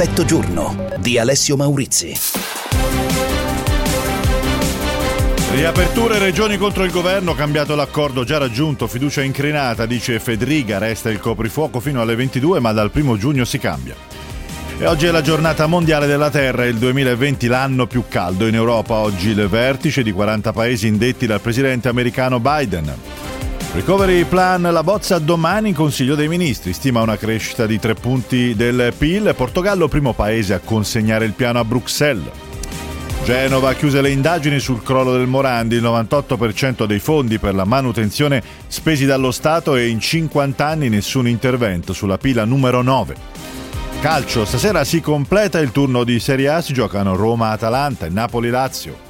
Effetto giorno di Alessio Maurizi. Riaperture regioni contro il governo, cambiato l'accordo già raggiunto, fiducia incrinata, dice Federica, resta il coprifuoco fino alle 22 ma dal primo giugno si cambia. E oggi è la giornata mondiale della Terra, il 2020 l'anno più caldo in Europa. Oggi il vertice di 40 paesi indetti dal presidente americano Biden. Recovery Plan, la bozza domani in Consiglio dei Ministri, stima una crescita di 3 punti del PIL. Portogallo primo paese a consegnare il piano a Bruxelles. Genova chiuse le indagini sul crollo del Morandi, il 98% dei fondi per la manutenzione spesi dallo Stato e in 50 anni nessun intervento sulla pila numero 9. Calcio, stasera si completa il turno di Serie A, si giocano Roma-Atalanta e Napoli-Lazio.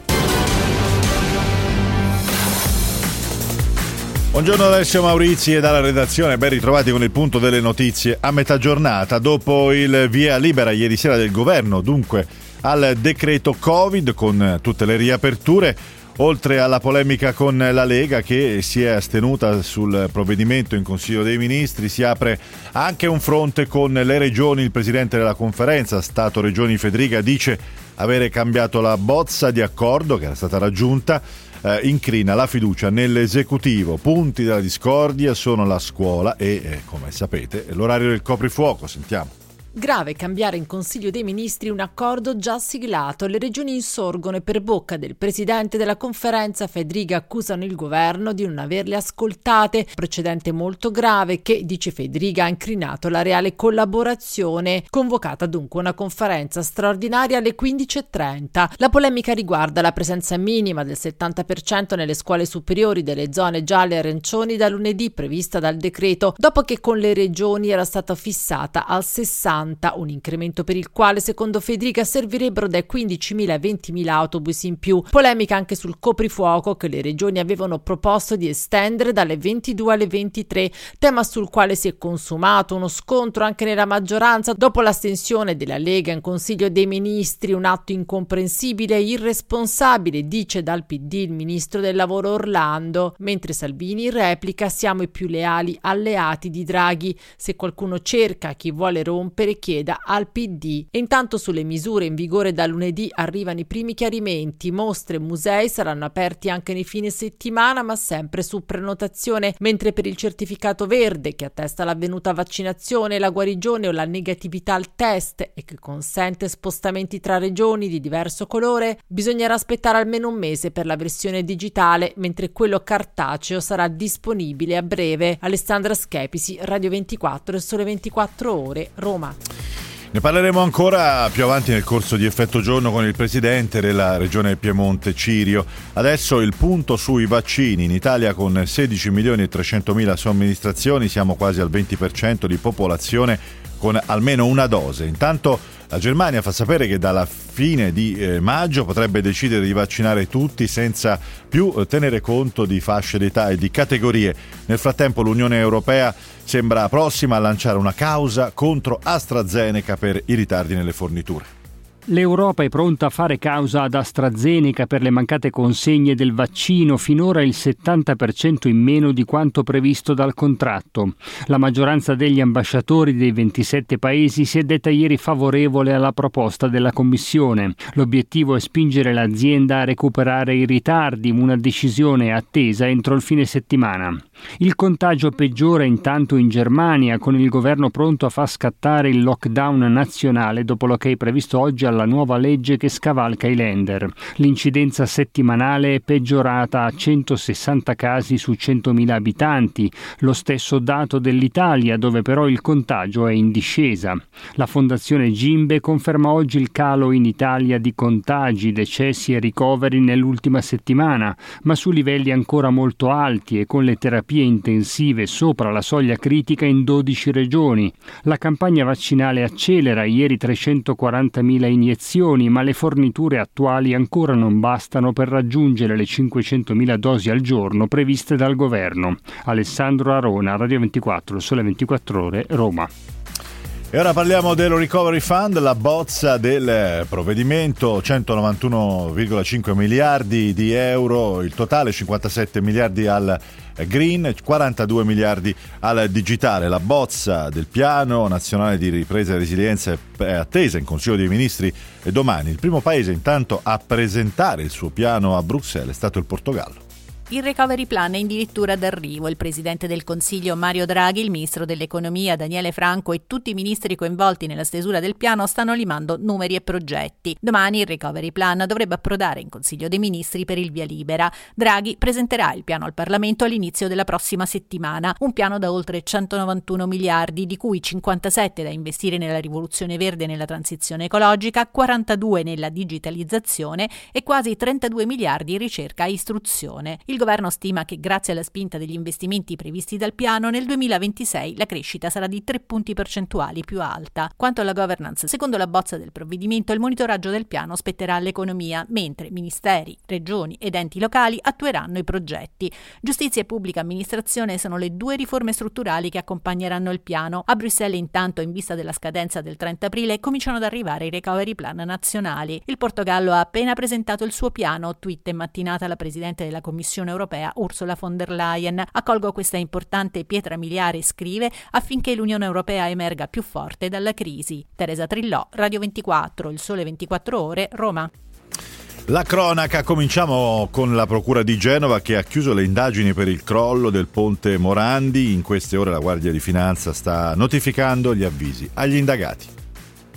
Buongiorno Alessio Maurizi e dalla redazione, ben ritrovati con il punto delle notizie a metà giornata. Dopo il via libera ieri sera del governo, dunque al decreto Covid con tutte le riaperture, Oltre alla polemica con la Lega che si è astenuta sul provvedimento in Consiglio dei Ministri, si apre anche un fronte con le regioni. Il presidente della conferenza, Stato Regioni Federica, dice avere cambiato la bozza di accordo che era stata raggiunta. Eh, incrina la fiducia nell'esecutivo. Punti della discordia sono la scuola e, eh, come sapete, l'orario del coprifuoco. Sentiamo. Grave cambiare in Consiglio dei Ministri un accordo già siglato. Le regioni insorgono e per bocca del presidente della conferenza Federica accusano il governo di non averle ascoltate. Precedente molto grave che, dice Federica, ha incrinato la reale collaborazione. Convocata dunque una conferenza straordinaria alle 15.30. La polemica riguarda la presenza minima del 70% nelle scuole superiori delle zone gialle e arancioni da lunedì prevista dal decreto, dopo che con le regioni era stata fissata al 60%. 40, un incremento per il quale secondo Federica servirebbero dai 15.000 ai 20.000 autobus in più. Polemica anche sul coprifuoco che le regioni avevano proposto di estendere dalle 22 alle 23, tema sul quale si è consumato uno scontro anche nella maggioranza dopo l'astensione della Lega in Consiglio dei Ministri, un atto incomprensibile e irresponsabile, dice dal PD il ministro del lavoro Orlando, mentre Salvini replica siamo i più leali alleati di Draghi. Se qualcuno cerca chi vuole rompere chieda al PD. E intanto sulle misure in vigore da lunedì arrivano i primi chiarimenti. Mostre e musei saranno aperti anche nei fine settimana, ma sempre su prenotazione, mentre per il certificato verde che attesta l'avvenuta vaccinazione, la guarigione o la negatività al test e che consente spostamenti tra regioni di diverso colore, bisognerà aspettare almeno un mese per la versione digitale, mentre quello cartaceo sarà disponibile a breve. Alessandra Schepisi, Radio 24 e Sole 24 Ore, Roma. Ne parleremo ancora più avanti nel corso di effetto giorno con il presidente della regione Piemonte Cirio. Adesso il punto sui vaccini. In Italia con 16 milioni e 300 mila somministrazioni siamo quasi al 20% di popolazione con almeno una dose. Intanto la Germania fa sapere che dalla fine di eh, maggio potrebbe decidere di vaccinare tutti senza più eh, tenere conto di fasce d'età e di categorie. Nel frattempo l'Unione Europea sembra prossima a lanciare una causa contro AstraZeneca per i ritardi nelle forniture. L'Europa è pronta a fare causa ad AstraZeneca per le mancate consegne del vaccino, finora il 70% in meno di quanto previsto dal contratto. La maggioranza degli ambasciatori dei 27 paesi si è detta ieri favorevole alla proposta della Commissione. L'obiettivo è spingere l'azienda a recuperare i ritardi, una decisione attesa entro il fine settimana. Il contagio peggiora intanto in Germania, con il governo pronto a far scattare il lockdown nazionale dopo l'ok previsto oggi alla nuova legge che scavalca i lender. L'incidenza settimanale è peggiorata a 160 casi su 100.000 abitanti, lo stesso dato dell'Italia dove però il contagio è in discesa. La Fondazione Gimbe conferma oggi il calo in Italia di contagi, decessi e ricoveri nell'ultima settimana, ma su livelli ancora molto alti e con le terapie intensive sopra la soglia critica in 12 regioni. La campagna vaccinale accelera, ieri 340.000 iniezioni, ma le forniture attuali ancora non bastano per raggiungere le 500.000 dosi al giorno previste dal governo. Alessandro Arona, Radio 24, Sole 24 Ore, Roma. E ora parliamo del Recovery Fund, la bozza del provvedimento 191,5 miliardi di euro, il totale 57 miliardi al green, 42 miliardi al digitale. La bozza del piano nazionale di ripresa e resilienza è attesa in Consiglio dei Ministri domani. Il primo paese intanto a presentare il suo piano a Bruxelles è stato il Portogallo. Il recovery plan è addirittura d'arrivo. Il presidente del Consiglio Mario Draghi, il ministro dell'economia Daniele Franco e tutti i ministri coinvolti nella stesura del piano stanno limando numeri e progetti. Domani il recovery plan dovrebbe approdare in Consiglio dei Ministri per il via libera. Draghi presenterà il piano al Parlamento all'inizio della prossima settimana, un piano da oltre 191 miliardi, di cui 57 da investire nella rivoluzione verde e nella transizione ecologica, 42 nella digitalizzazione e quasi 32 miliardi in ricerca e istruzione. Il governo stima che grazie alla spinta degli investimenti previsti dal piano nel 2026 la crescita sarà di 3 punti percentuali più alta. Quanto alla governance, secondo la bozza del provvedimento, il monitoraggio del piano spetterà all'economia, mentre ministeri, regioni ed enti locali attueranno i progetti. Giustizia e pubblica amministrazione sono le due riforme strutturali che accompagneranno il piano. A Bruxelles, intanto, in vista della scadenza del 30 aprile, cominciano ad arrivare i recovery plan nazionali. Il Portogallo ha appena presentato il suo piano, tweet in mattinata la Presidente della Commissione Commissione europea Ursula von der Leyen. Accolgo questa importante pietra miliare, scrive, affinché l'Unione europea emerga più forte dalla crisi. Teresa Trillò, Radio 24, Il Sole 24 Ore, Roma. La cronaca, cominciamo con la Procura di Genova che ha chiuso le indagini per il crollo del ponte Morandi. In queste ore la Guardia di Finanza sta notificando gli avvisi agli indagati.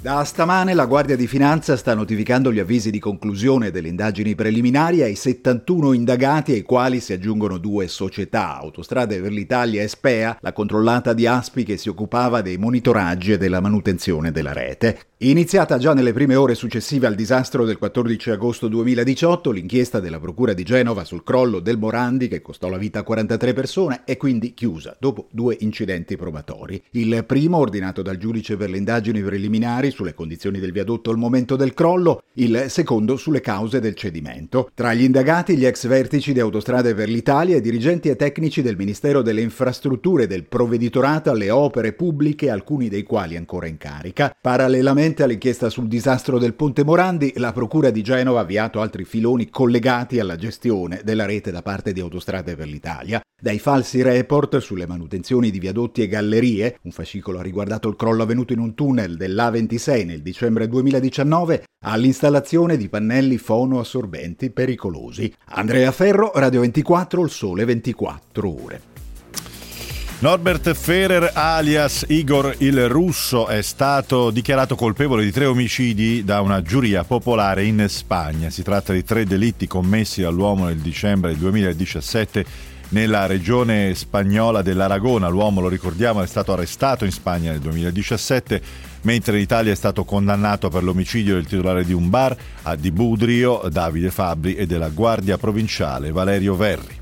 Da stamane la Guardia di Finanza sta notificando gli avvisi di conclusione delle indagini preliminari ai 71 indagati ai quali si aggiungono due società, Autostrade per l'Italia e Spea, la controllata di Aspi che si occupava dei monitoraggi e della manutenzione della rete. Iniziata già nelle prime ore successive al disastro del 14 agosto 2018, l'inchiesta della Procura di Genova sul crollo del Morandi che costò la vita a 43 persone è quindi chiusa dopo due incidenti probatori. Il primo ordinato dal giudice per le indagini preliminari sulle condizioni del viadotto al momento del crollo, il secondo sulle cause del cedimento. Tra gli indagati gli ex vertici di Autostrade per l'Italia dirigenti e tecnici del Ministero delle Infrastrutture e del Provveditorato alle opere pubbliche, alcuni dei quali ancora in carica. Parallelamente all'inchiesta sul disastro del Ponte Morandi, la Procura di Genova ha avviato altri filoni collegati alla gestione della rete da parte di Autostrade per l'Italia. Dai falsi report sulle manutenzioni di viadotti e gallerie, un fascicolo ha riguardato il crollo avvenuto in un tunnel dell'A26 nel dicembre 2019, all'installazione di pannelli fonoassorbenti pericolosi. Andrea Ferro, Radio 24, il sole 24 ore. Norbert Ferrer alias Igor il Russo è stato dichiarato colpevole di tre omicidi da una giuria popolare in Spagna. Si tratta di tre delitti commessi dall'uomo nel dicembre 2017 nella regione spagnola dell'Aragona. L'uomo, lo ricordiamo, è stato arrestato in Spagna nel 2017, mentre in Italia è stato condannato per l'omicidio del titolare di un bar Di Budrio, Davide Fabri, e della guardia provinciale Valerio Verri.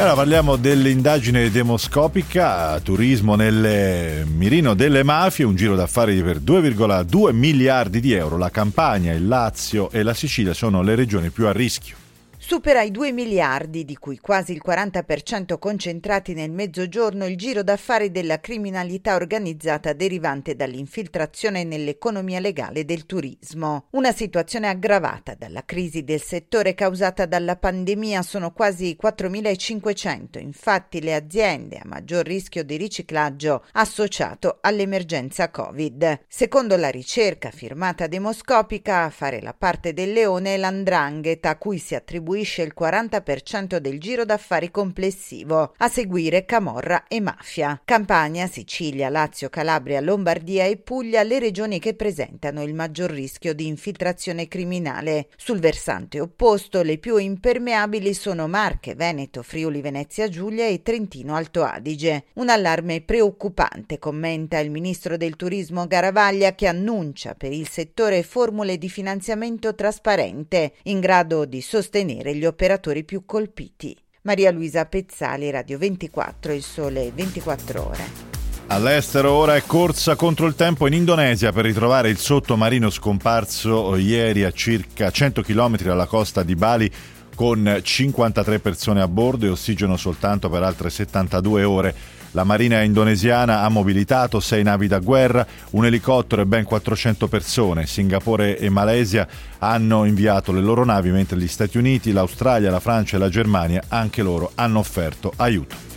Ora parliamo dell'indagine demoscopica, turismo nel mirino delle mafie, un giro d'affari per 2,2 miliardi di euro. La Campania, il Lazio e la Sicilia sono le regioni più a rischio supera i 2 miliardi, di cui quasi il 40% concentrati nel mezzogiorno, il giro d'affari della criminalità organizzata derivante dall'infiltrazione nell'economia legale del turismo. Una situazione aggravata dalla crisi del settore causata dalla pandemia sono quasi 4.500, infatti le aziende a maggior rischio di riciclaggio associato all'emergenza Covid. Secondo la ricerca firmata demoscopica, a fare la parte del leone è l'andrangheta a cui si attribuisce costituisce il 40% del giro d'affari complessivo, a seguire Camorra e Mafia. Campania, Sicilia, Lazio, Calabria, Lombardia e Puglia le regioni che presentano il maggior rischio di infiltrazione criminale. Sul versante opposto, le più impermeabili sono Marche, Veneto, Friuli, Venezia Giulia e Trentino Alto Adige. Un allarme preoccupante, commenta il ministro del turismo Garavaglia che annuncia per il settore formule di finanziamento trasparente in grado di sostenere sostenere gli operatori più colpiti. Maria Luisa Pezzali, Radio 24, Il Sole 24 Ore. All'estero ora è corsa contro il tempo in Indonesia per ritrovare il sottomarino scomparso ieri a circa 100 km dalla costa di Bali con 53 persone a bordo e ossigeno soltanto per altre 72 ore. La marina indonesiana ha mobilitato sei navi da guerra, un elicottero e ben 400 persone. Singapore e Malesia hanno inviato le loro navi, mentre gli Stati Uniti, l'Australia, la Francia e la Germania anche loro hanno offerto aiuto.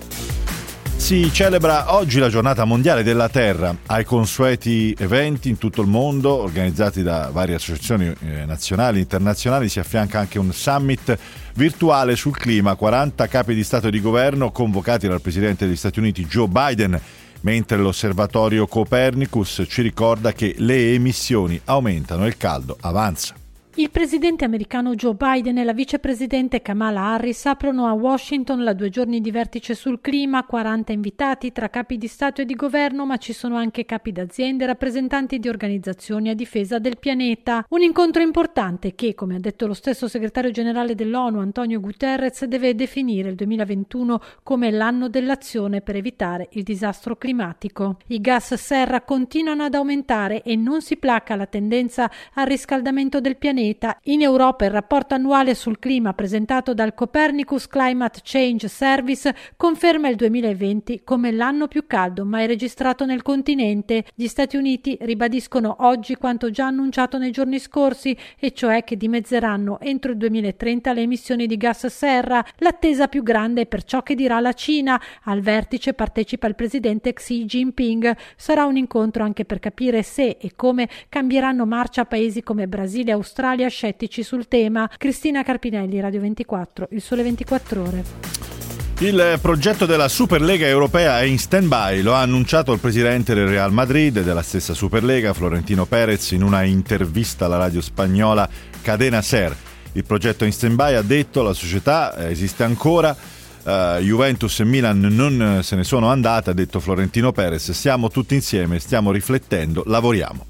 Si celebra oggi la giornata mondiale della Terra. Ai consueti eventi in tutto il mondo, organizzati da varie associazioni eh, nazionali e internazionali, si affianca anche un summit virtuale sul clima. 40 capi di Stato e di Governo convocati dal Presidente degli Stati Uniti Joe Biden mentre l'osservatorio Copernicus ci ricorda che le emissioni aumentano e il caldo avanza. Il presidente americano Joe Biden e la vicepresidente Kamala Harris aprono a Washington la due giorni di vertice sul clima, 40 invitati tra capi di Stato e di governo, ma ci sono anche capi d'azienda e rappresentanti di organizzazioni a difesa del pianeta. Un incontro importante che, come ha detto lo stesso segretario generale dell'ONU Antonio Guterres, deve definire il 2021 come l'anno dell'azione per evitare il disastro climatico. I gas serra continuano ad aumentare e non si placa la tendenza al riscaldamento del pianeta pianeta. In Europa il rapporto annuale sul clima presentato dal Copernicus Climate Change Service conferma il 2020 come l'anno più caldo mai registrato nel continente. Gli Stati Uniti ribadiscono oggi quanto già annunciato nei giorni scorsi, e cioè che dimezzeranno entro il 2030 le emissioni di gas serra. L'attesa più grande è per ciò che dirà la Cina. Al vertice partecipa il presidente Xi Jinping. Sarà un incontro anche per capire se e come cambieranno marcia paesi come Brasile e Australia Australia scettici sul tema. Cristina Carpinelli, Radio 24, Il Sole 24 Ore. Il progetto della Superlega europea è in stand-by, lo ha annunciato il presidente del Real Madrid e della stessa Superlega, Florentino Perez, in una intervista alla radio spagnola Cadena Ser. Il progetto è in stand-by, ha detto, la società esiste ancora, uh, Juventus e Milan non se ne sono andate, ha detto Florentino Perez, siamo tutti insieme, stiamo riflettendo, lavoriamo.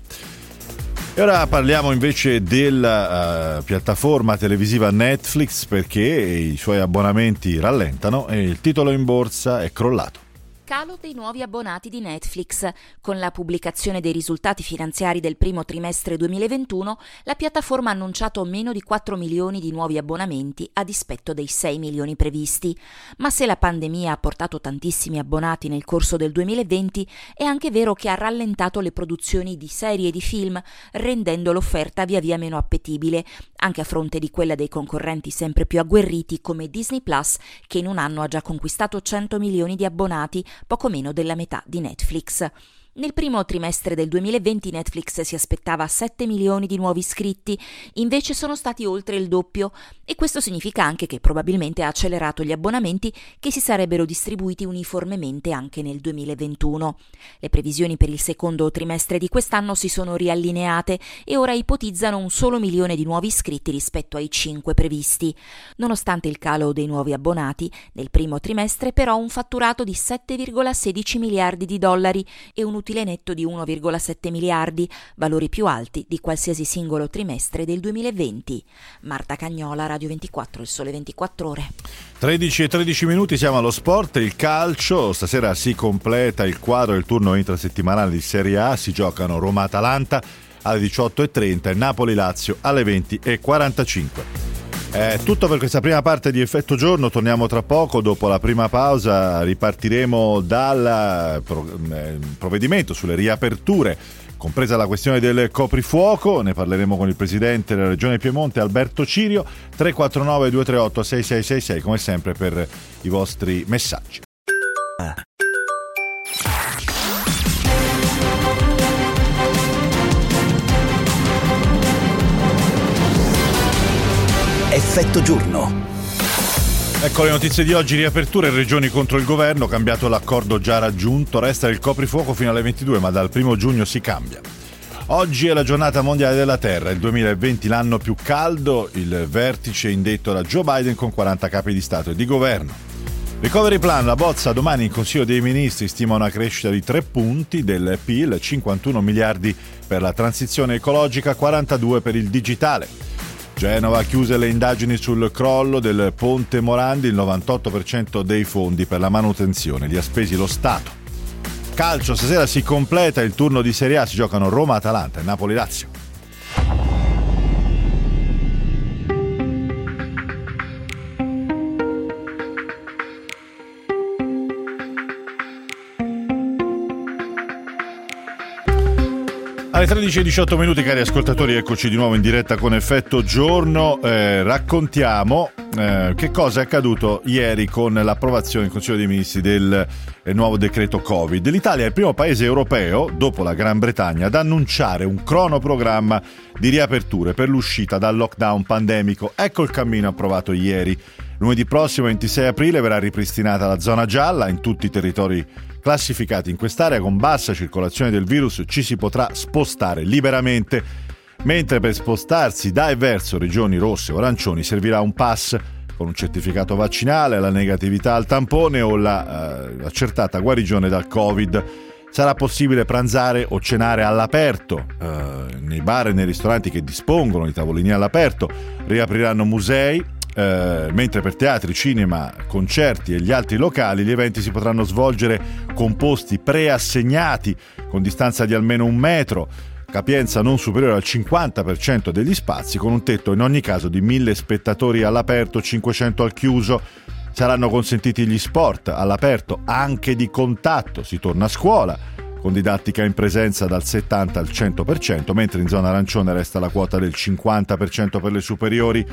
E ora parliamo invece della uh, piattaforma televisiva Netflix perché i suoi abbonamenti rallentano e il titolo in borsa è crollato calo dei nuovi abbonati di Netflix. Con la pubblicazione dei risultati finanziari del primo trimestre 2021, la piattaforma ha annunciato meno di 4 milioni di nuovi abbonamenti a dispetto dei 6 milioni previsti. Ma se la pandemia ha portato tantissimi abbonati nel corso del 2020, è anche vero che ha rallentato le produzioni di serie e di film, rendendo l'offerta via via meno appetibile, anche a fronte di quella dei concorrenti sempre più agguerriti come Disney Plus, che in un anno ha già conquistato 100 milioni di abbonati, poco meno della metà di Netflix. Nel primo trimestre del 2020 Netflix si aspettava 7 milioni di nuovi iscritti, invece sono stati oltre il doppio e questo significa anche che probabilmente ha accelerato gli abbonamenti che si sarebbero distribuiti uniformemente anche nel 2021. Le previsioni per il secondo trimestre di quest'anno si sono riallineate e ora ipotizzano un solo milione di nuovi iscritti rispetto ai 5 previsti. Nonostante il calo dei nuovi abbonati, nel primo trimestre però un fatturato di 7,16 miliardi di dollari e un utile netto di 1,7 miliardi, valori più alti di qualsiasi singolo trimestre del 2020. Marta Cagnola, Radio 24, il sole 24 ore. 13 e 13 minuti, siamo allo sport, il calcio, stasera si completa il quadro del turno intrasettimanale di Serie A, si giocano Roma-Atalanta alle 18.30 e Napoli-Lazio alle 20.45. È tutto per questa prima parte di Effetto Giorno, torniamo tra poco, dopo la prima pausa ripartiremo dal eh, provvedimento sulle riaperture, compresa la questione del coprifuoco, ne parleremo con il presidente della regione Piemonte Alberto Cirio, 349 238 6666 come sempre per i vostri messaggi. Effetto giorno. Ecco le notizie di oggi, riaperture regioni contro il governo, cambiato l'accordo già raggiunto, resta il coprifuoco fino alle 22 ma dal primo giugno si cambia. Oggi è la giornata mondiale della Terra, il 2020 l'anno più caldo, il vertice indetto da Joe Biden con 40 capi di Stato e di governo. Recovery Plan, la bozza domani in Consiglio dei Ministri stima una crescita di 3 punti del PIL, 51 miliardi per la transizione ecologica, 42 per il digitale. Genova chiuse le indagini sul crollo del ponte Morandi, il 98% dei fondi per la manutenzione li ha spesi lo Stato. Calcio, stasera si completa il turno di Serie A, si giocano Roma-Atalanta e Napoli-Lazio. Alle 13.18 minuti cari ascoltatori, eccoci di nuovo in diretta con Effetto Giorno. Eh, raccontiamo eh, che cosa è accaduto ieri con l'approvazione in Consiglio dei Ministri del eh, nuovo decreto Covid. L'Italia è il primo paese europeo, dopo la Gran Bretagna, ad annunciare un cronoprogramma di riaperture per l'uscita dal lockdown pandemico. Ecco il cammino approvato ieri. Lunedì prossimo, 26 aprile, verrà ripristinata la zona gialla in tutti i territori classificati in quest'area con bassa circolazione del virus ci si potrà spostare liberamente, mentre per spostarsi da e verso regioni rosse o arancioni servirà un pass con un certificato vaccinale, la negatività al tampone o l'accertata eh, guarigione dal Covid. Sarà possibile pranzare o cenare all'aperto eh, nei bar e nei ristoranti che dispongono di tavolini all'aperto, riapriranno musei, eh, mentre per teatri, cinema, concerti e gli altri locali gli eventi si potranno svolgere con posti preassegnati con distanza di almeno un metro, capienza non superiore al 50% degli spazi, con un tetto in ogni caso di 1000 spettatori all'aperto, 500 al chiuso. Saranno consentiti gli sport all'aperto anche di contatto, si torna a scuola con didattica in presenza dal 70 al 100%, mentre in zona arancione resta la quota del 50% per le superiori.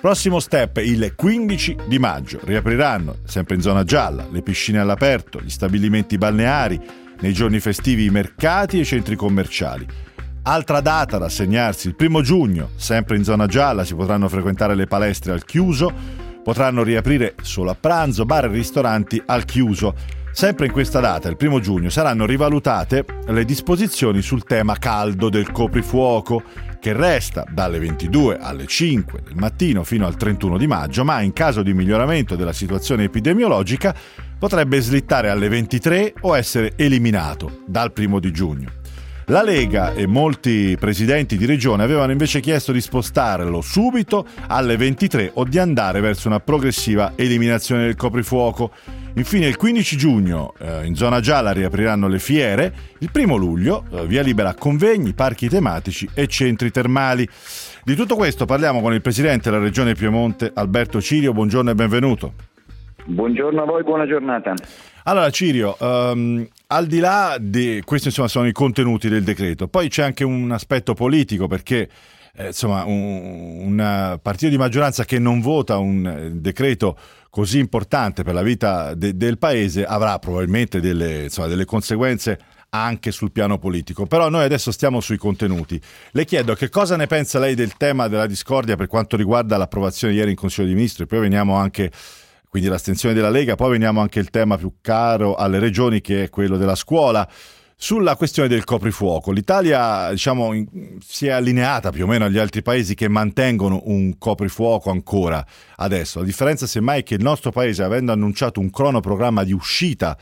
Prossimo step, il 15 di maggio. Riapriranno, sempre in zona gialla, le piscine all'aperto, gli stabilimenti balneari, nei giorni festivi i mercati e i centri commerciali. Altra data da segnarsi, il primo giugno, sempre in zona gialla, si potranno frequentare le palestre al chiuso, potranno riaprire solo a pranzo, bar e ristoranti al chiuso. Sempre in questa data, il primo giugno, saranno rivalutate le disposizioni sul tema caldo del coprifuoco che resta dalle 22 alle 5 del mattino fino al 31 di maggio, ma in caso di miglioramento della situazione epidemiologica potrebbe slittare alle 23 o essere eliminato dal primo di giugno. La Lega e molti presidenti di regione avevano invece chiesto di spostarlo subito alle 23 o di andare verso una progressiva eliminazione del coprifuoco. Infine il 15 giugno eh, in zona gialla riapriranno le fiere, il primo luglio eh, via libera convegni, parchi tematici e centri termali. Di tutto questo parliamo con il presidente della regione Piemonte Alberto Cirio, buongiorno e benvenuto. Buongiorno a voi, buona giornata. Allora Cirio, um, al di là di questi insomma, sono i contenuti del decreto, poi c'è anche un aspetto politico perché eh, insomma, un, un, partito di maggioranza che non vota un decreto così importante per la vita de, del paese avrà probabilmente delle, insomma, delle conseguenze anche sul piano politico. Però noi adesso stiamo sui contenuti. Le chiedo che cosa ne pensa lei del tema della discordia per quanto riguarda l'approvazione ieri in Consiglio dei Ministri, poi veniamo anche quindi l'astensione della Lega, poi veniamo anche al tema più caro alle regioni che è quello della scuola. Sulla questione del coprifuoco, l'Italia diciamo, si è allineata più o meno agli altri paesi che mantengono un coprifuoco ancora adesso. La differenza semmai è che il nostro paese, avendo annunciato un cronoprogramma di uscita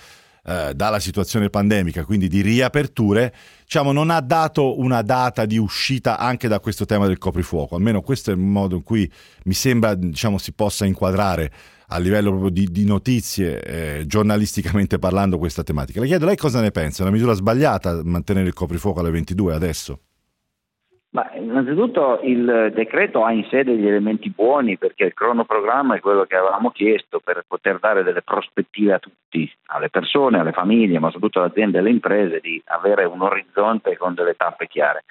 eh, dalla situazione pandemica, quindi di riaperture, diciamo, non ha dato una data di uscita anche da questo tema del coprifuoco. Almeno questo è il modo in cui mi sembra diciamo, si possa inquadrare a livello proprio di, di notizie, eh, giornalisticamente parlando, questa tematica. Le chiedo lei cosa ne pensa? È una misura sbagliata mantenere il coprifuoco alle 22 adesso? Ma innanzitutto il decreto ha in sé degli elementi buoni perché il cronoprogramma è quello che avevamo chiesto per poter dare delle prospettive a tutti, alle persone, alle famiglie, ma soprattutto alle aziende e alle imprese di avere un orizzonte con delle tappe chiare.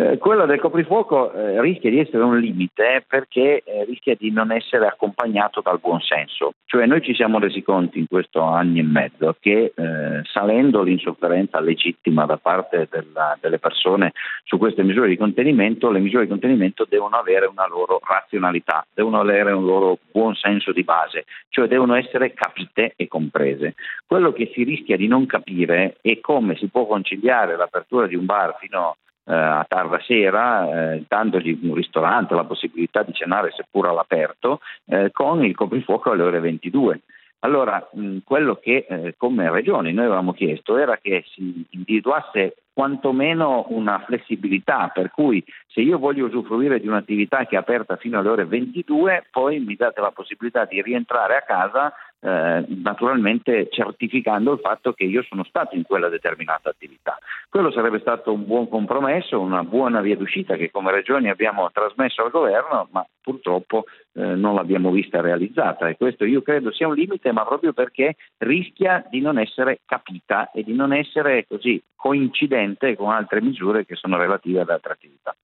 Eh, quello del coprifuoco eh, rischia di essere un limite perché eh, rischia di non essere accompagnato dal buonsenso. Cioè noi ci siamo resi conto in questo anno e mezzo che eh, salendo l'insofferenza legittima da parte della, delle persone su queste misure di contenimento, le misure di contenimento devono avere una loro razionalità, devono avere un loro buonsenso di base, cioè devono essere capite e comprese. Quello che si rischia di non capire è come si può conciliare l'apertura di un bar fino a eh, a tarda sera, eh, dandogli un ristorante, la possibilità di cenare seppur all'aperto, eh, con il coprifuoco alle ore 22. Allora, mh, quello che eh, come regione noi avevamo chiesto era che si individuasse quantomeno una flessibilità, per cui se io voglio usufruire di un'attività che è aperta fino alle ore 22, poi mi date la possibilità di rientrare a casa eh, naturalmente certificando il fatto che io sono stato in quella determinata attività. Quello sarebbe stato un buon compromesso, una buona via d'uscita che come regioni abbiamo trasmesso al governo, ma purtroppo eh, non l'abbiamo vista realizzata e questo io credo sia un limite, ma proprio perché rischia di non essere capita e di non essere così coincidente con altre misure che sono relative ad altre attività.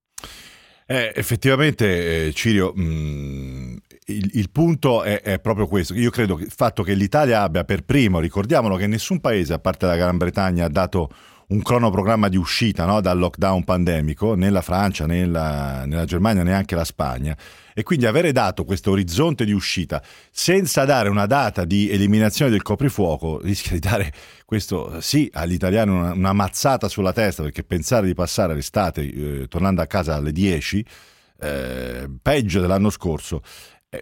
Eh, effettivamente, eh, Cirio, mh, mm, il, il, punto è, è, proprio questo. Io credo che il fatto che l'Italia abbia per primo, ricordiamolo che nessun paese, a parte la Gran Bretagna, ha dato un cronoprogramma di uscita no, dal lockdown pandemico, né la Francia, né la, né la Germania, neanche la Spagna. E quindi avere dato questo orizzonte di uscita senza dare una data di eliminazione del coprifuoco rischia di dare questo sì agli italiani una, una mazzata sulla testa perché pensare di passare l'estate eh, tornando a casa alle 10 eh, peggio dell'anno scorso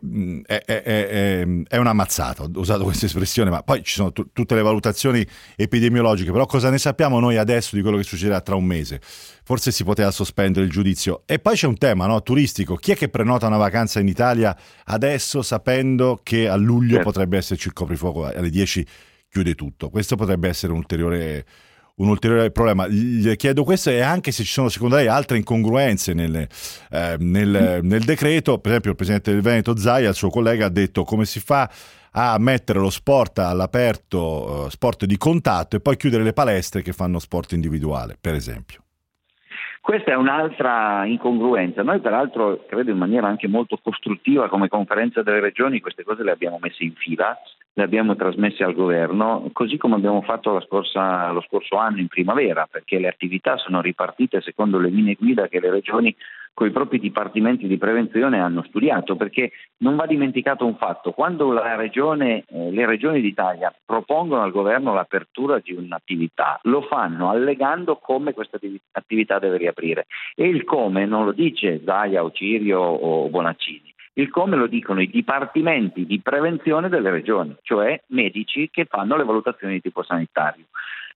è, è, è, è, una mazzata, ho usato questa espressione, ma poi ci sono t- tutte le valutazioni epidemiologiche, però cosa ne sappiamo noi adesso di quello che succederà tra un mese? Forse si poteva sospendere il giudizio. E poi c'è un tema no, turistico, chi è che prenota una vacanza in Italia adesso sapendo che a luglio certo. potrebbe esserci il coprifuoco alle 10 chiude tutto? Questo potrebbe essere un ulteriore un ulteriore problema. Gli chiedo questo e anche se ci sono secondo lei altre incongruenze nelle, eh, nel, nel, decreto, per esempio il presidente del Veneto Zaia, il suo collega, ha detto come si fa a mettere lo sport all'aperto, uh, sport di contatto e poi chiudere le palestre che fanno sport individuale, per esempio. Questa è un'altra incongruenza. Noi peraltro, credo in maniera anche molto costruttiva come conferenza delle regioni, queste cose le abbiamo messe in fila le abbiamo trasmesse al governo, così come abbiamo fatto scorsa, lo scorso anno in primavera, perché le attività sono ripartite secondo le linee guida che le regioni con i propri dipartimenti di prevenzione hanno studiato, perché non va dimenticato un fatto, quando regione, eh, le regioni d'Italia propongono al governo l'apertura di un'attività, lo fanno allegando come questa attività deve riaprire. E il come non lo dice Zaia o Cirio o Bonaccini, il come lo dicono i dipartimenti di prevenzione delle regioni, cioè medici che fanno le valutazioni di tipo sanitario.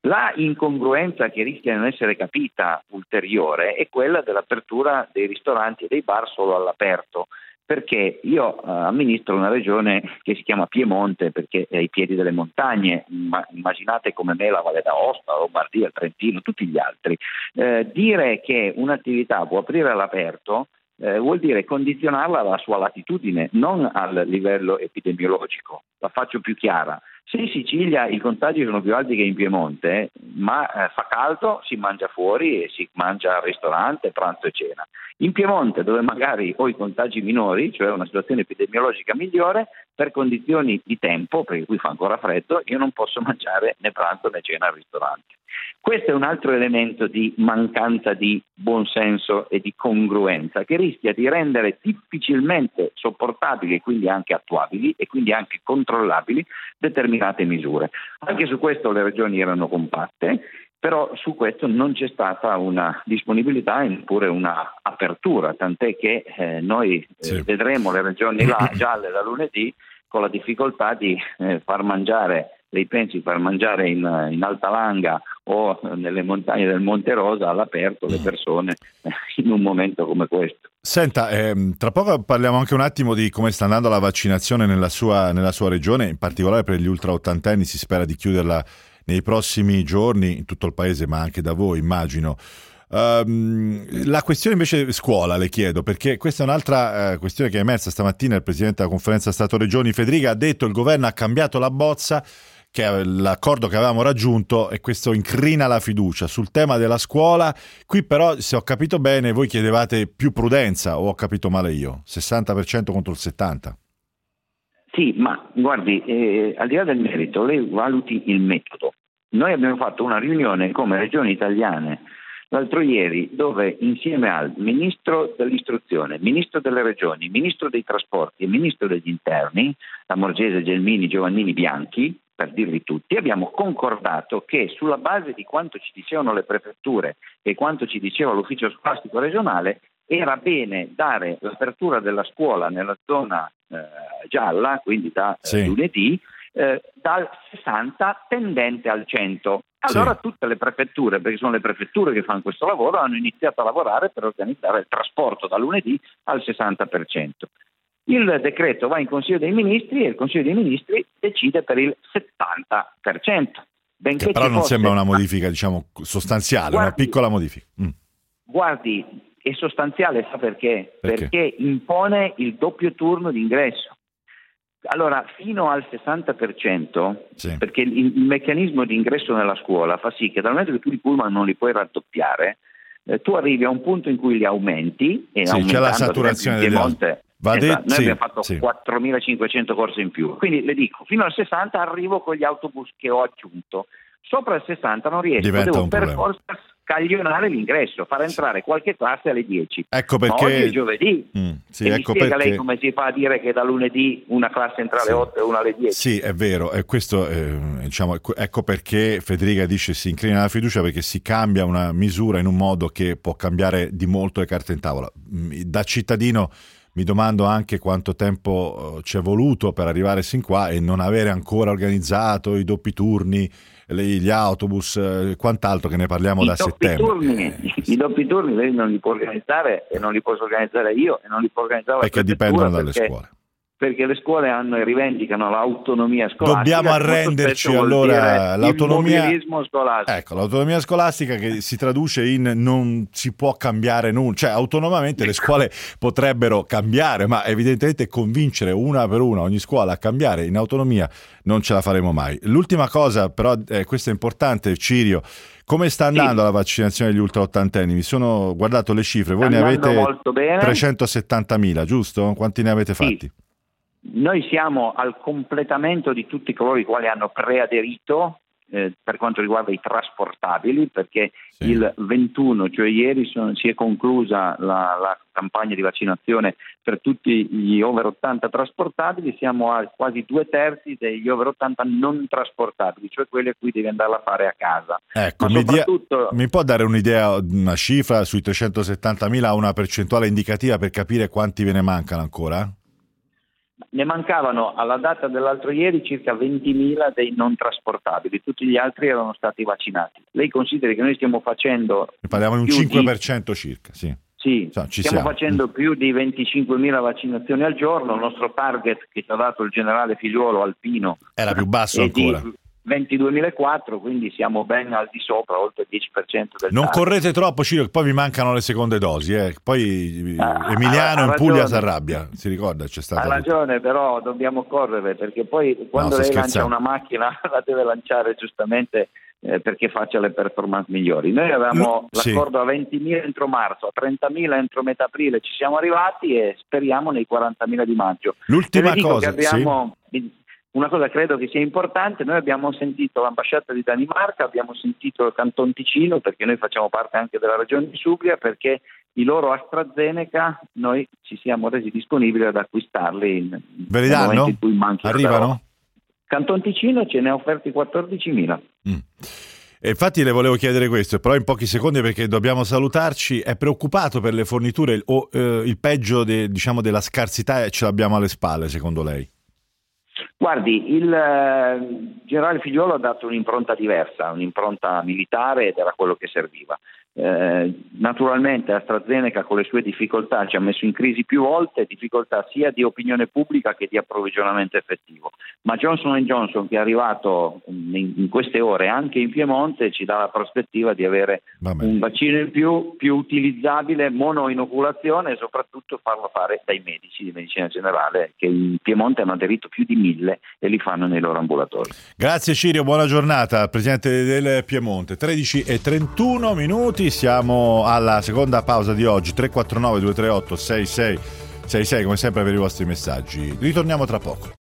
La incongruenza che rischia di non essere capita ulteriore è quella dell'apertura dei ristoranti e dei bar solo all'aperto perché io eh, amministro una regione che si chiama Piemonte perché è ai piedi delle montagne, ma immaginate come me la Valle d'Aosta, Lombardia, il Trentino, tutti gli altri. Eh, dire che un'attività può aprire all'aperto eh, vuol dire condizionarla alla sua latitudine, non al livello epidemiologico. La faccio più chiara. Se in Sicilia i contagi sono più alti che in Piemonte, ma eh, fa caldo, si mangia fuori e si mangia al ristorante, pranzo e cena. In Piemonte, dove magari ho i contagi minori, cioè una situazione epidemiologica migliore, per condizioni di tempo, perché qui fa ancora freddo, io non posso mangiare né pranzo né cena al ristorante. Questo è un altro elemento di mancanza di buonsenso e di congruenza che rischia di rendere difficilmente sopportabili e quindi anche attuabili e quindi anche controllabili determinate misure. Anche su questo le regioni erano compatte però su questo non c'è stata una disponibilità e neppure una apertura, tant'è che eh, noi eh, sì. vedremo le regioni gialle da lunedì con la difficoltà di eh, far mangiare dei pensi far mangiare in, in alta langa o nelle montagne del Monte Rosa all'aperto le persone in un momento come questo. Senta, ehm, tra poco parliamo anche un attimo di come sta andando la vaccinazione nella sua, nella sua regione, in particolare per gli ultra ottantenni si spera di chiuderla nei prossimi giorni in tutto il paese, ma anche da voi immagino. Um, la questione invece scuola le chiedo perché questa è un'altra uh, questione che è emersa stamattina il presidente della conferenza Stato-Regioni Federica ha detto che il governo ha cambiato la bozza che l'accordo che avevamo raggiunto e questo incrina la fiducia sul tema della scuola. Qui però, se ho capito bene, voi chiedevate più prudenza o ho capito male io? 60% contro il 70%? Sì, ma guardi, eh, al di là del merito, lei valuti il metodo. Noi abbiamo fatto una riunione come regioni italiane l'altro ieri dove insieme al Ministro dell'Istruzione, Ministro delle Regioni, Ministro dei Trasporti e Ministro degli Interni, la Morgese, Gelmini, Giovannini, Bianchi, per dirvi tutti, abbiamo concordato che sulla base di quanto ci dicevano le prefetture e quanto ci diceva l'ufficio scolastico regionale, era bene dare l'apertura della scuola nella zona eh, gialla, quindi da eh, sì. lunedì, eh, dal 60 tendente al 100. Allora sì. tutte le prefetture, perché sono le prefetture che fanno questo lavoro, hanno iniziato a lavorare per organizzare il trasporto da lunedì al 60%. Il decreto va in Consiglio dei Ministri e il Consiglio dei Ministri decide per il 70%. Benché che però non sembra una modifica diciamo, sostanziale, guardi, una piccola modifica. Mm. Guardi, è sostanziale, sa perché? perché? Perché impone il doppio turno di ingresso. Allora, fino al 60%, sì. perché il, il, meccanismo di ingresso nella scuola fa sì che dal momento che tu i pullman non li puoi raddoppiare, eh, tu arrivi a un punto in cui li aumenti e sì, c'è la saturazione del Piemonte. Va esatto, detto, noi sì, abbiamo fatto sì. 4.500 corse in più. Quindi le dico, fino al 60 arrivo con gli autobus che ho aggiunto. Sopra il 60 non riesco, Diventa devo per forza scaglionare l'ingresso, far entrare qualche classe alle 10. Ecco perché... Ma oggi è giovedì. Mm, sì, e ecco mi spiega perché... lei come si fa a dire che da lunedì una classe entra alle sì. 8 e una alle 10? Sì, è vero. E questo, eh, diciamo, ecco perché Federica dice si inclina la fiducia perché si cambia una misura in un modo che può cambiare di molto le carte in tavola. Mm, da cittadino mi domando anche quanto tempo eh, ci è voluto per arrivare sin qua e non avere ancora organizzato i doppi turni, gli autobus e eh, quant'altro che ne parliamo I da settembre. Turni, eh, I doppi turni non li può organizzare e non li posso organizzare io e non li può organizzare Perché dipendono dalle perché... scuole perché le scuole hanno e rivendicano l'autonomia scolastica. Dobbiamo arrenderci allora l'autonomia scolastico. Ecco, l'autonomia scolastica che si traduce in non si può cambiare nulla, cioè autonomamente le scuole potrebbero cambiare, ma evidentemente convincere una per una ogni scuola a cambiare in autonomia non ce la faremo mai. L'ultima cosa, però, eh, questa è importante, Cirio. Come sta andando sì. la vaccinazione degli ultra ottantenni? Mi sono guardato le cifre, voi ne avete 370.000, giusto? Quanti ne avete fatti? Sì. Noi siamo al completamento di tutti coloro i quali hanno preaderito eh, per quanto riguarda i trasportabili, perché sì. il 21, cioè ieri, sono, si è conclusa la, la, campagna di vaccinazione per tutti gli over 80 trasportabili, siamo a quasi due terzi degli over 80 non trasportabili, cioè quelli a cui devi andare a fare a casa. Ecco, mi, soprattutto... dia, mi, può dare un'idea, una cifra sui 370.000, una percentuale indicativa per capire quanti ve ne mancano ancora? Ne mancavano alla data dell'altro ieri circa 20.000 dei non trasportabili, tutti gli altri erano stati vaccinati. Lei consideri che noi stiamo facendo... Ne parliamo di un 5% di... circa, sì. Sì, so, stiamo siamo. facendo più di 25.000 vaccinazioni al giorno, il nostro target che ci ha dato il generale figliuolo Alpino era più basso ancora. Di 22.004, quindi siamo ben al di sopra, oltre il 10% del Non correte troppo, Ciro, che poi vi mancano le seconde dosi. Eh. Poi ah, Emiliano in Puglia si arrabbia, si ricorda? C'è stata ha ragione, però dobbiamo correre, perché poi quando no, lei lancia una macchina la deve lanciare giustamente eh, perché faccia le performance migliori. Noi avevamo no, l'accordo sì. a 20.000 entro marzo, a 30.000 entro metà aprile ci siamo arrivati e speriamo nei 40.000 di maggio. L'ultima cosa, abbiamo, sì. Una cosa credo che sia importante, noi abbiamo sentito l'ambasciata di Danimarca, abbiamo sentito il Canton Ticino, perché noi facciamo parte anche della regione di Subria, perché i loro AstraZeneca noi ci siamo resi disponibili ad acquistarli in, Ve li danno? in cui Arrivano? Canton Ticino ce ne ha offerti 14.000. Mm. E infatti le volevo chiedere questo, però in pochi secondi perché dobbiamo salutarci. È preoccupato per le forniture o eh, il peggio de, diciamo, della scarsità ce l'abbiamo alle spalle, secondo lei? Guardi, il eh, generale Figliolo ha dato un'impronta diversa, un'impronta militare ed era quello che serviva. Eh, naturalmente AstraZeneca con le sue difficoltà ci ha messo in crisi più volte, difficoltà sia di opinione pubblica che di approvvigionamento effettivo, ma Johnson Johnson che è arrivato in, in queste ore anche in Piemonte ci dà la prospettiva di avere un vaccino in più, più utilizzabile, monoinoculazione e soprattutto farlo fare dai medici di medicina generale che in Piemonte hanno aderito più di mille e li fanno nei loro ambulatori. Grazie Cirio, buona giornata, Presidente del Piemonte. 13 e 31 minuti siamo alla seconda pausa di oggi, 349 238 6666 come sempre per i vostri messaggi. Ritorniamo tra poco.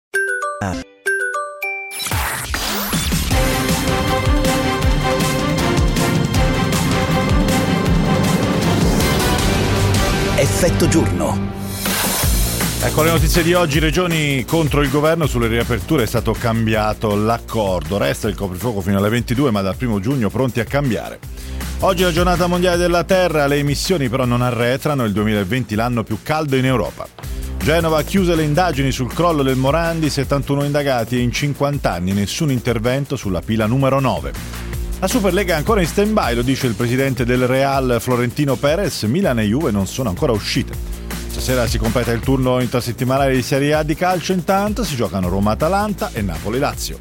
Effetto giorno. Ecco le notizie di oggi, regioni contro il governo sulle riaperture è stato cambiato l'accordo, resta il coprifuoco fino alle 22 ma dal primo giugno pronti a cambiare. Oggi è la giornata mondiale della Terra, le emissioni però non arretrano, il 2020 l'anno più caldo in Europa. Genova ha chiuso le indagini sul crollo del Morandi, 71 indagati e in 50 anni nessun intervento sulla pila numero 9. La Superlega è ancora in stand-by, lo dice il presidente del Real Florentino Perez, Milan e Juve non sono ancora uscite. Stasera si completa il turno intersettimanale di Serie A di calcio, intanto si giocano Roma-Atalanta e Napoli-Lazio.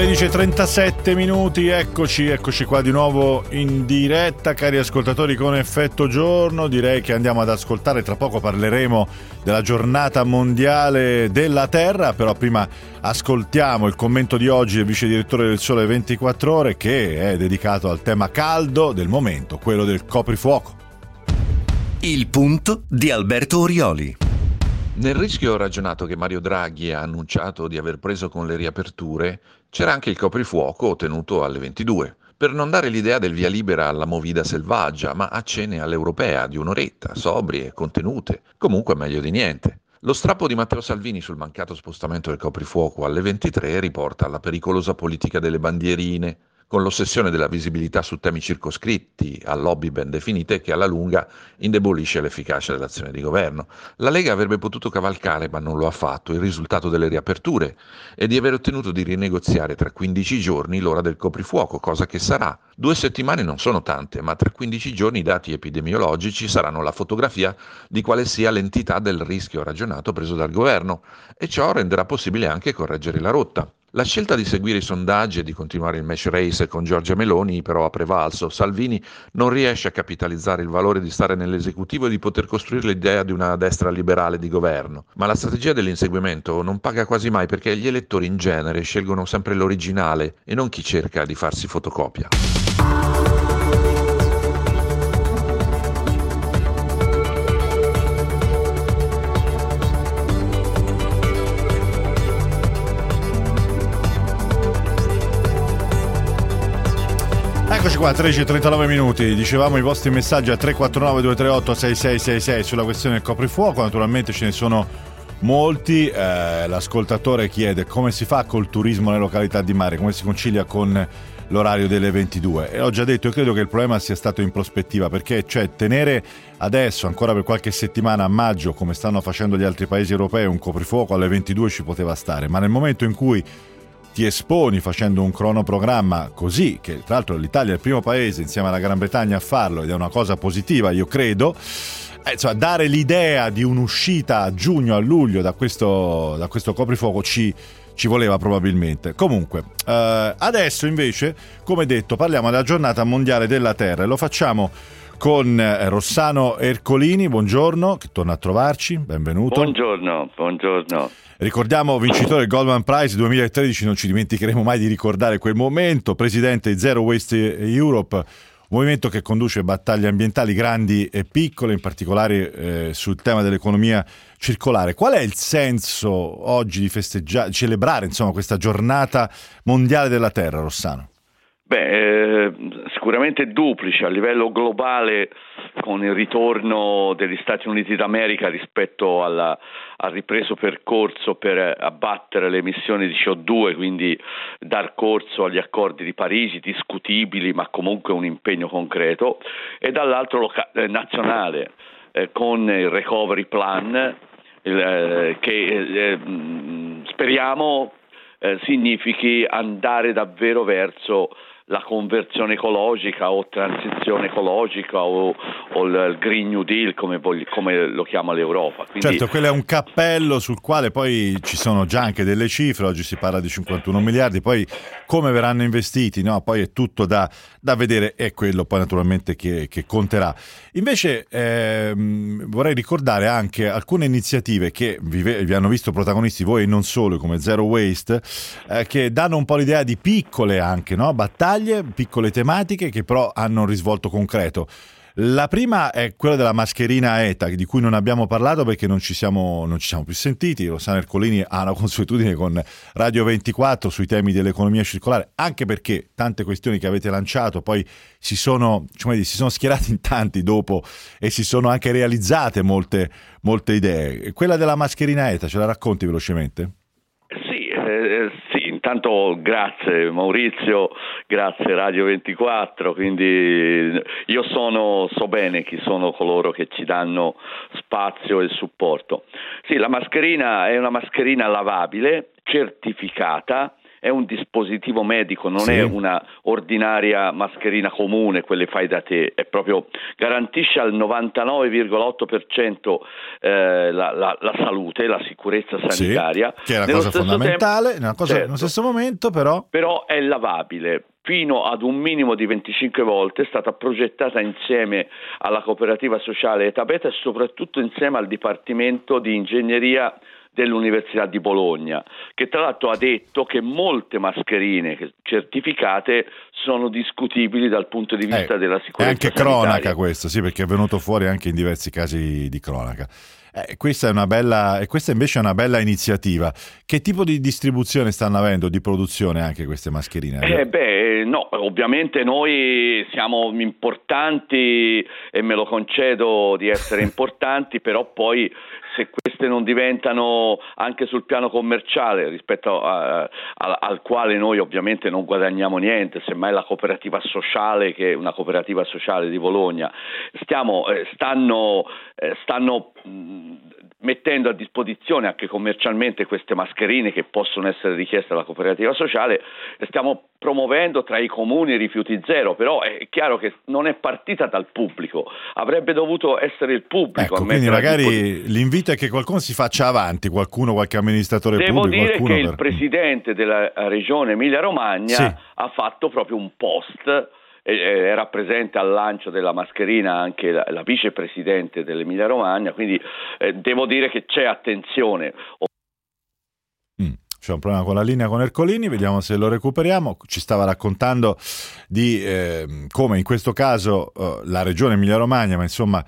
13.37 minuti, eccoci, eccoci qua di nuovo in diretta, cari ascoltatori con effetto giorno, direi che andiamo ad ascoltare, tra poco parleremo della giornata mondiale della Terra, però prima ascoltiamo il commento di oggi del vice direttore del Sole 24 ore che è dedicato al tema caldo del momento, quello del coprifuoco. Il punto di Alberto Orioli. Nel rischio ragionato che Mario Draghi ha annunciato di aver preso con le riaperture, c'era anche il coprifuoco tenuto alle 22, per non dare l'idea del via libera alla movida selvaggia, ma a cene all'europea di un'oretta, sobrie, contenute, comunque meglio di niente. Lo strappo di Matteo Salvini sul mancato spostamento del coprifuoco alle 23 riporta alla pericolosa politica delle bandierine, con l'ossessione della visibilità su temi circoscritti, a lobby ben definite, che alla lunga indebolisce l'efficacia dell'azione di governo. La Lega avrebbe potuto cavalcare, ma non lo ha fatto, il risultato delle riaperture e di aver ottenuto di rinegoziare tra 15 giorni l'ora del coprifuoco, cosa che sarà. Due settimane non sono tante, ma tra 15 giorni i dati epidemiologici saranno la fotografia di quale sia l'entità del rischio ragionato preso dal governo e ciò renderà possibile anche correggere la rotta. La scelta di seguire i sondaggi e di continuare il match race con Giorgia Meloni però ha prevalso. Salvini non riesce a capitalizzare il valore di stare nell'esecutivo e di poter costruire l'idea di una destra liberale di governo. Ma la strategia dell'inseguimento non paga quasi mai perché gli elettori in genere scelgono sempre l'originale e non chi cerca di farsi fotocopia. Eccoci qua, 13.39 minuti. Dicevamo i vostri messaggi a 349 238 6666 sulla questione del coprifuoco. Naturalmente ce ne sono molti. Eh, l'ascoltatore chiede come si fa col turismo nelle località di mare, come si concilia con l'orario delle 22. E ho già detto, io credo che il problema sia stato in prospettiva, perché cioè tenere adesso, ancora per qualche settimana a maggio, come stanno facendo gli altri paesi europei, un coprifuoco alle 22 ci poteva stare, ma nel momento in cui ti esponi facendo un cronoprogramma così, che tra l'altro l'Italia è il primo paese insieme alla Gran Bretagna a farlo ed è una cosa positiva, io credo. Eh, insomma, dare l'idea di un'uscita a giugno, a luglio da questo, da questo coprifuoco ci, ci voleva probabilmente. Comunque, eh, adesso invece, come detto, parliamo della giornata mondiale della Terra e lo facciamo con eh, Rossano Ercolini, buongiorno, che torna a trovarci, benvenuto. Buongiorno, buongiorno. Ricordiamo vincitore del Goldman Prize 2013, non ci dimenticheremo mai di ricordare quel momento, presidente di Zero Waste Europe, movimento che conduce battaglie ambientali grandi e piccole, in particolare eh, sul tema dell'economia circolare. Qual è il senso oggi di festeggiare, celebrare insomma, questa giornata mondiale della Terra, Rossano? Beh, eh, sicuramente duplice a livello globale con il ritorno degli Stati Uniti d'America rispetto alla, al ripreso percorso per abbattere le emissioni di CO2, quindi dar corso agli accordi di Parigi, discutibili ma comunque un impegno concreto, e dall'altro loca- eh, nazionale eh, con il recovery plan eh, che eh, mm, speriamo eh, significhi andare davvero verso la conversione ecologica o transizione ecologica o, o il Green New Deal come, voglia, come lo chiama l'Europa. Quindi... Certo, quello è un cappello sul quale poi ci sono già anche delle cifre, oggi si parla di 51 miliardi, poi come verranno investiti, no? poi è tutto da, da vedere, è quello poi naturalmente che, che conterà. Invece ehm, vorrei ricordare anche alcune iniziative che vi, vi, hanno visto protagonisti voi e non solo, come Zero Waste, eh, che danno un po' l'idea di piccole anche no? battaglie battaglie, piccole tematiche che però hanno un risvolto concreto. La prima è quella della mascherina ETA, di cui non abbiamo parlato perché non ci siamo, non ci siamo più sentiti. Rossana Ercolini ha una consuetudine con Radio 24 sui temi dell'economia circolare, anche perché tante questioni che avete lanciato poi si sono, cioè, si sono schierati in tanti dopo e si sono anche realizzate molte, molte idee. Quella della mascherina ETA, ce la racconti velocemente? Sì, eh, sì intanto grazie Maurizio, grazie Radio 24, quindi io sono, so bene chi sono coloro che ci danno spazio e supporto. Sì, la mascherina è una mascherina lavabile, certificata è un dispositivo medico, non Sì. è una ordinaria mascherina comune, quelle fai da te, è proprio garantisce al 99,8% eh, la, la- la salute, la sicurezza Sì, sanitaria. che è la Nello cosa fondamentale, tempo- una cosa- certo, nello stesso momento però però è lavabile fino ad un minimo di 25 volte, è stata progettata insieme alla cooperativa sociale Etabeta e soprattutto insieme al Dipartimento di Ingegneria dell'Università di Bologna, che tra l'altro ha detto che molte mascherine che- certificate sono discutibili dal punto di vista Eh, della è sicurezza anche sanitaria. cronaca questo, sì, perché è venuto fuori anche in diversi casi di cronaca. Eh, questa è una bella, questa invece è una bella iniziativa. Che tipo di distribuzione stanno avendo, di produzione anche queste mascherine? Eh beh, no, ovviamente noi siamo importanti e me lo concedo di essere importanti, però poi se queste non diventano anche sul piano commerciale rispetto a- a- al quale noi ovviamente non guadagniamo niente, semmai la cooperativa sociale che è una cooperativa sociale di Bologna, stiamo, eh, stanno, eh, stanno mh, mettendo a disposizione anche commercialmente queste mascherine che possono essere richieste dalla cooperativa sociale stiamo promuovendo tra i comuni rifiuti zero, però è chiaro che non è partita dal pubblico, avrebbe dovuto essere il pubblico Ecco, a quindi magari l'invito è che qualcuno si faccia avanti, qualcuno, qualche amministratore Devo pubblico, dire qualcuno che il per- presidente della regione Emilia-Romagna Sì. ha fatto proprio un post, era presente al lancio della mascherina anche la, la vicepresidente dell'Emilia-Romagna, quindi eh, devo dire che c'è attenzione. C'è un problema con la linea con Ercolini, vediamo se lo recuperiamo. Ci stava raccontando di ehm, come in questo caso eh, la regione Emilia-Romagna, ma insomma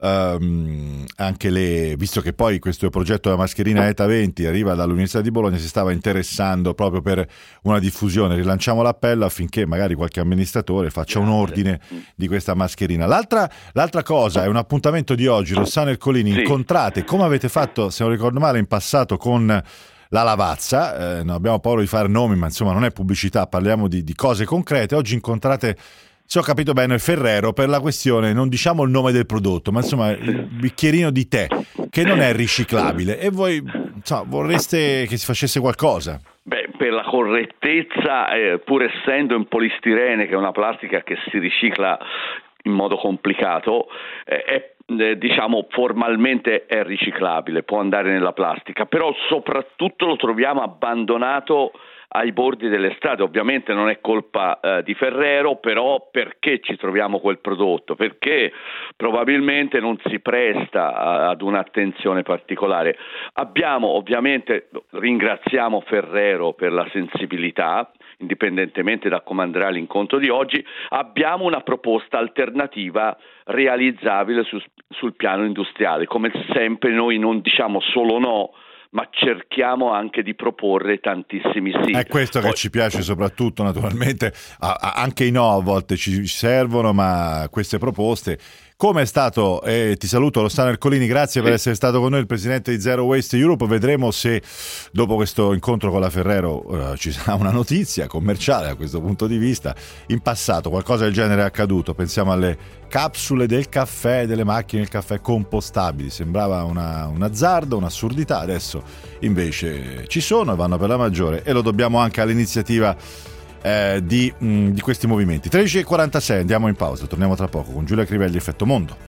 ehm, anche le, visto che poi questo progetto della mascherina ETA 20 arriva dall'Università di Bologna, si stava interessando proprio per una diffusione. Rilanciamo l'appello affinché magari qualche amministratore faccia un ordine di questa mascherina. L'altra, l'altra cosa è un appuntamento di oggi, Rossano Ercolini, incontrate come avete fatto, se non ricordo male, in passato con la Lavazza, eh, non abbiamo paura di fare nomi, ma insomma non è pubblicità, parliamo di, di cose concrete. Oggi incontrate, se ho capito bene, Ferrero per la questione, non diciamo il nome del prodotto, ma insomma il bicchierino di tè, che non è riciclabile e voi insomma, vorreste che si facesse qualcosa. Beh, per la correttezza, eh, pur essendo in polistirene, che è una plastica che si ricicla in modo complicato, eh, è, eh, diciamo formalmente è riciclabile, può andare nella plastica, però soprattutto lo troviamo abbandonato ai bordi delle strade. Ovviamente non è colpa eh, di Ferrero, però perché ci troviamo quel prodotto? Perché probabilmente non si presta a- ad un'attenzione particolare. Abbiamo ovviamente, ringraziamo Ferrero per la sensibilità, indipendentemente da come andrà l'incontro di oggi, abbiamo una proposta alternativa realizzabile su- sul piano industriale. Come sempre noi non diciamo solo no, ma cerchiamo anche di proporre tantissimi sì. È questo che ci piace soprattutto, naturalmente, anche i no a volte ci servono, ma queste proposte. Come è stato, e ti saluto Rossano Ercolini, grazie per essere stato con noi, il presidente di Zero Waste Europe. Vedremo se dopo questo incontro con la Ferrero eh, ci sarà una notizia commerciale a questo punto di vista. In passato qualcosa del genere è accaduto, pensiamo alle capsule del caffè, delle macchine del caffè compostabili, sembrava una- un azzardo, un'assurdità, adesso invece ci sono e vanno per la maggiore. E lo dobbiamo anche all'iniziativa eh, di, mh, di questi movimenti. 13.46, andiamo in pausa, torniamo tra poco con Giulia Crivelli, Effetto Mondo.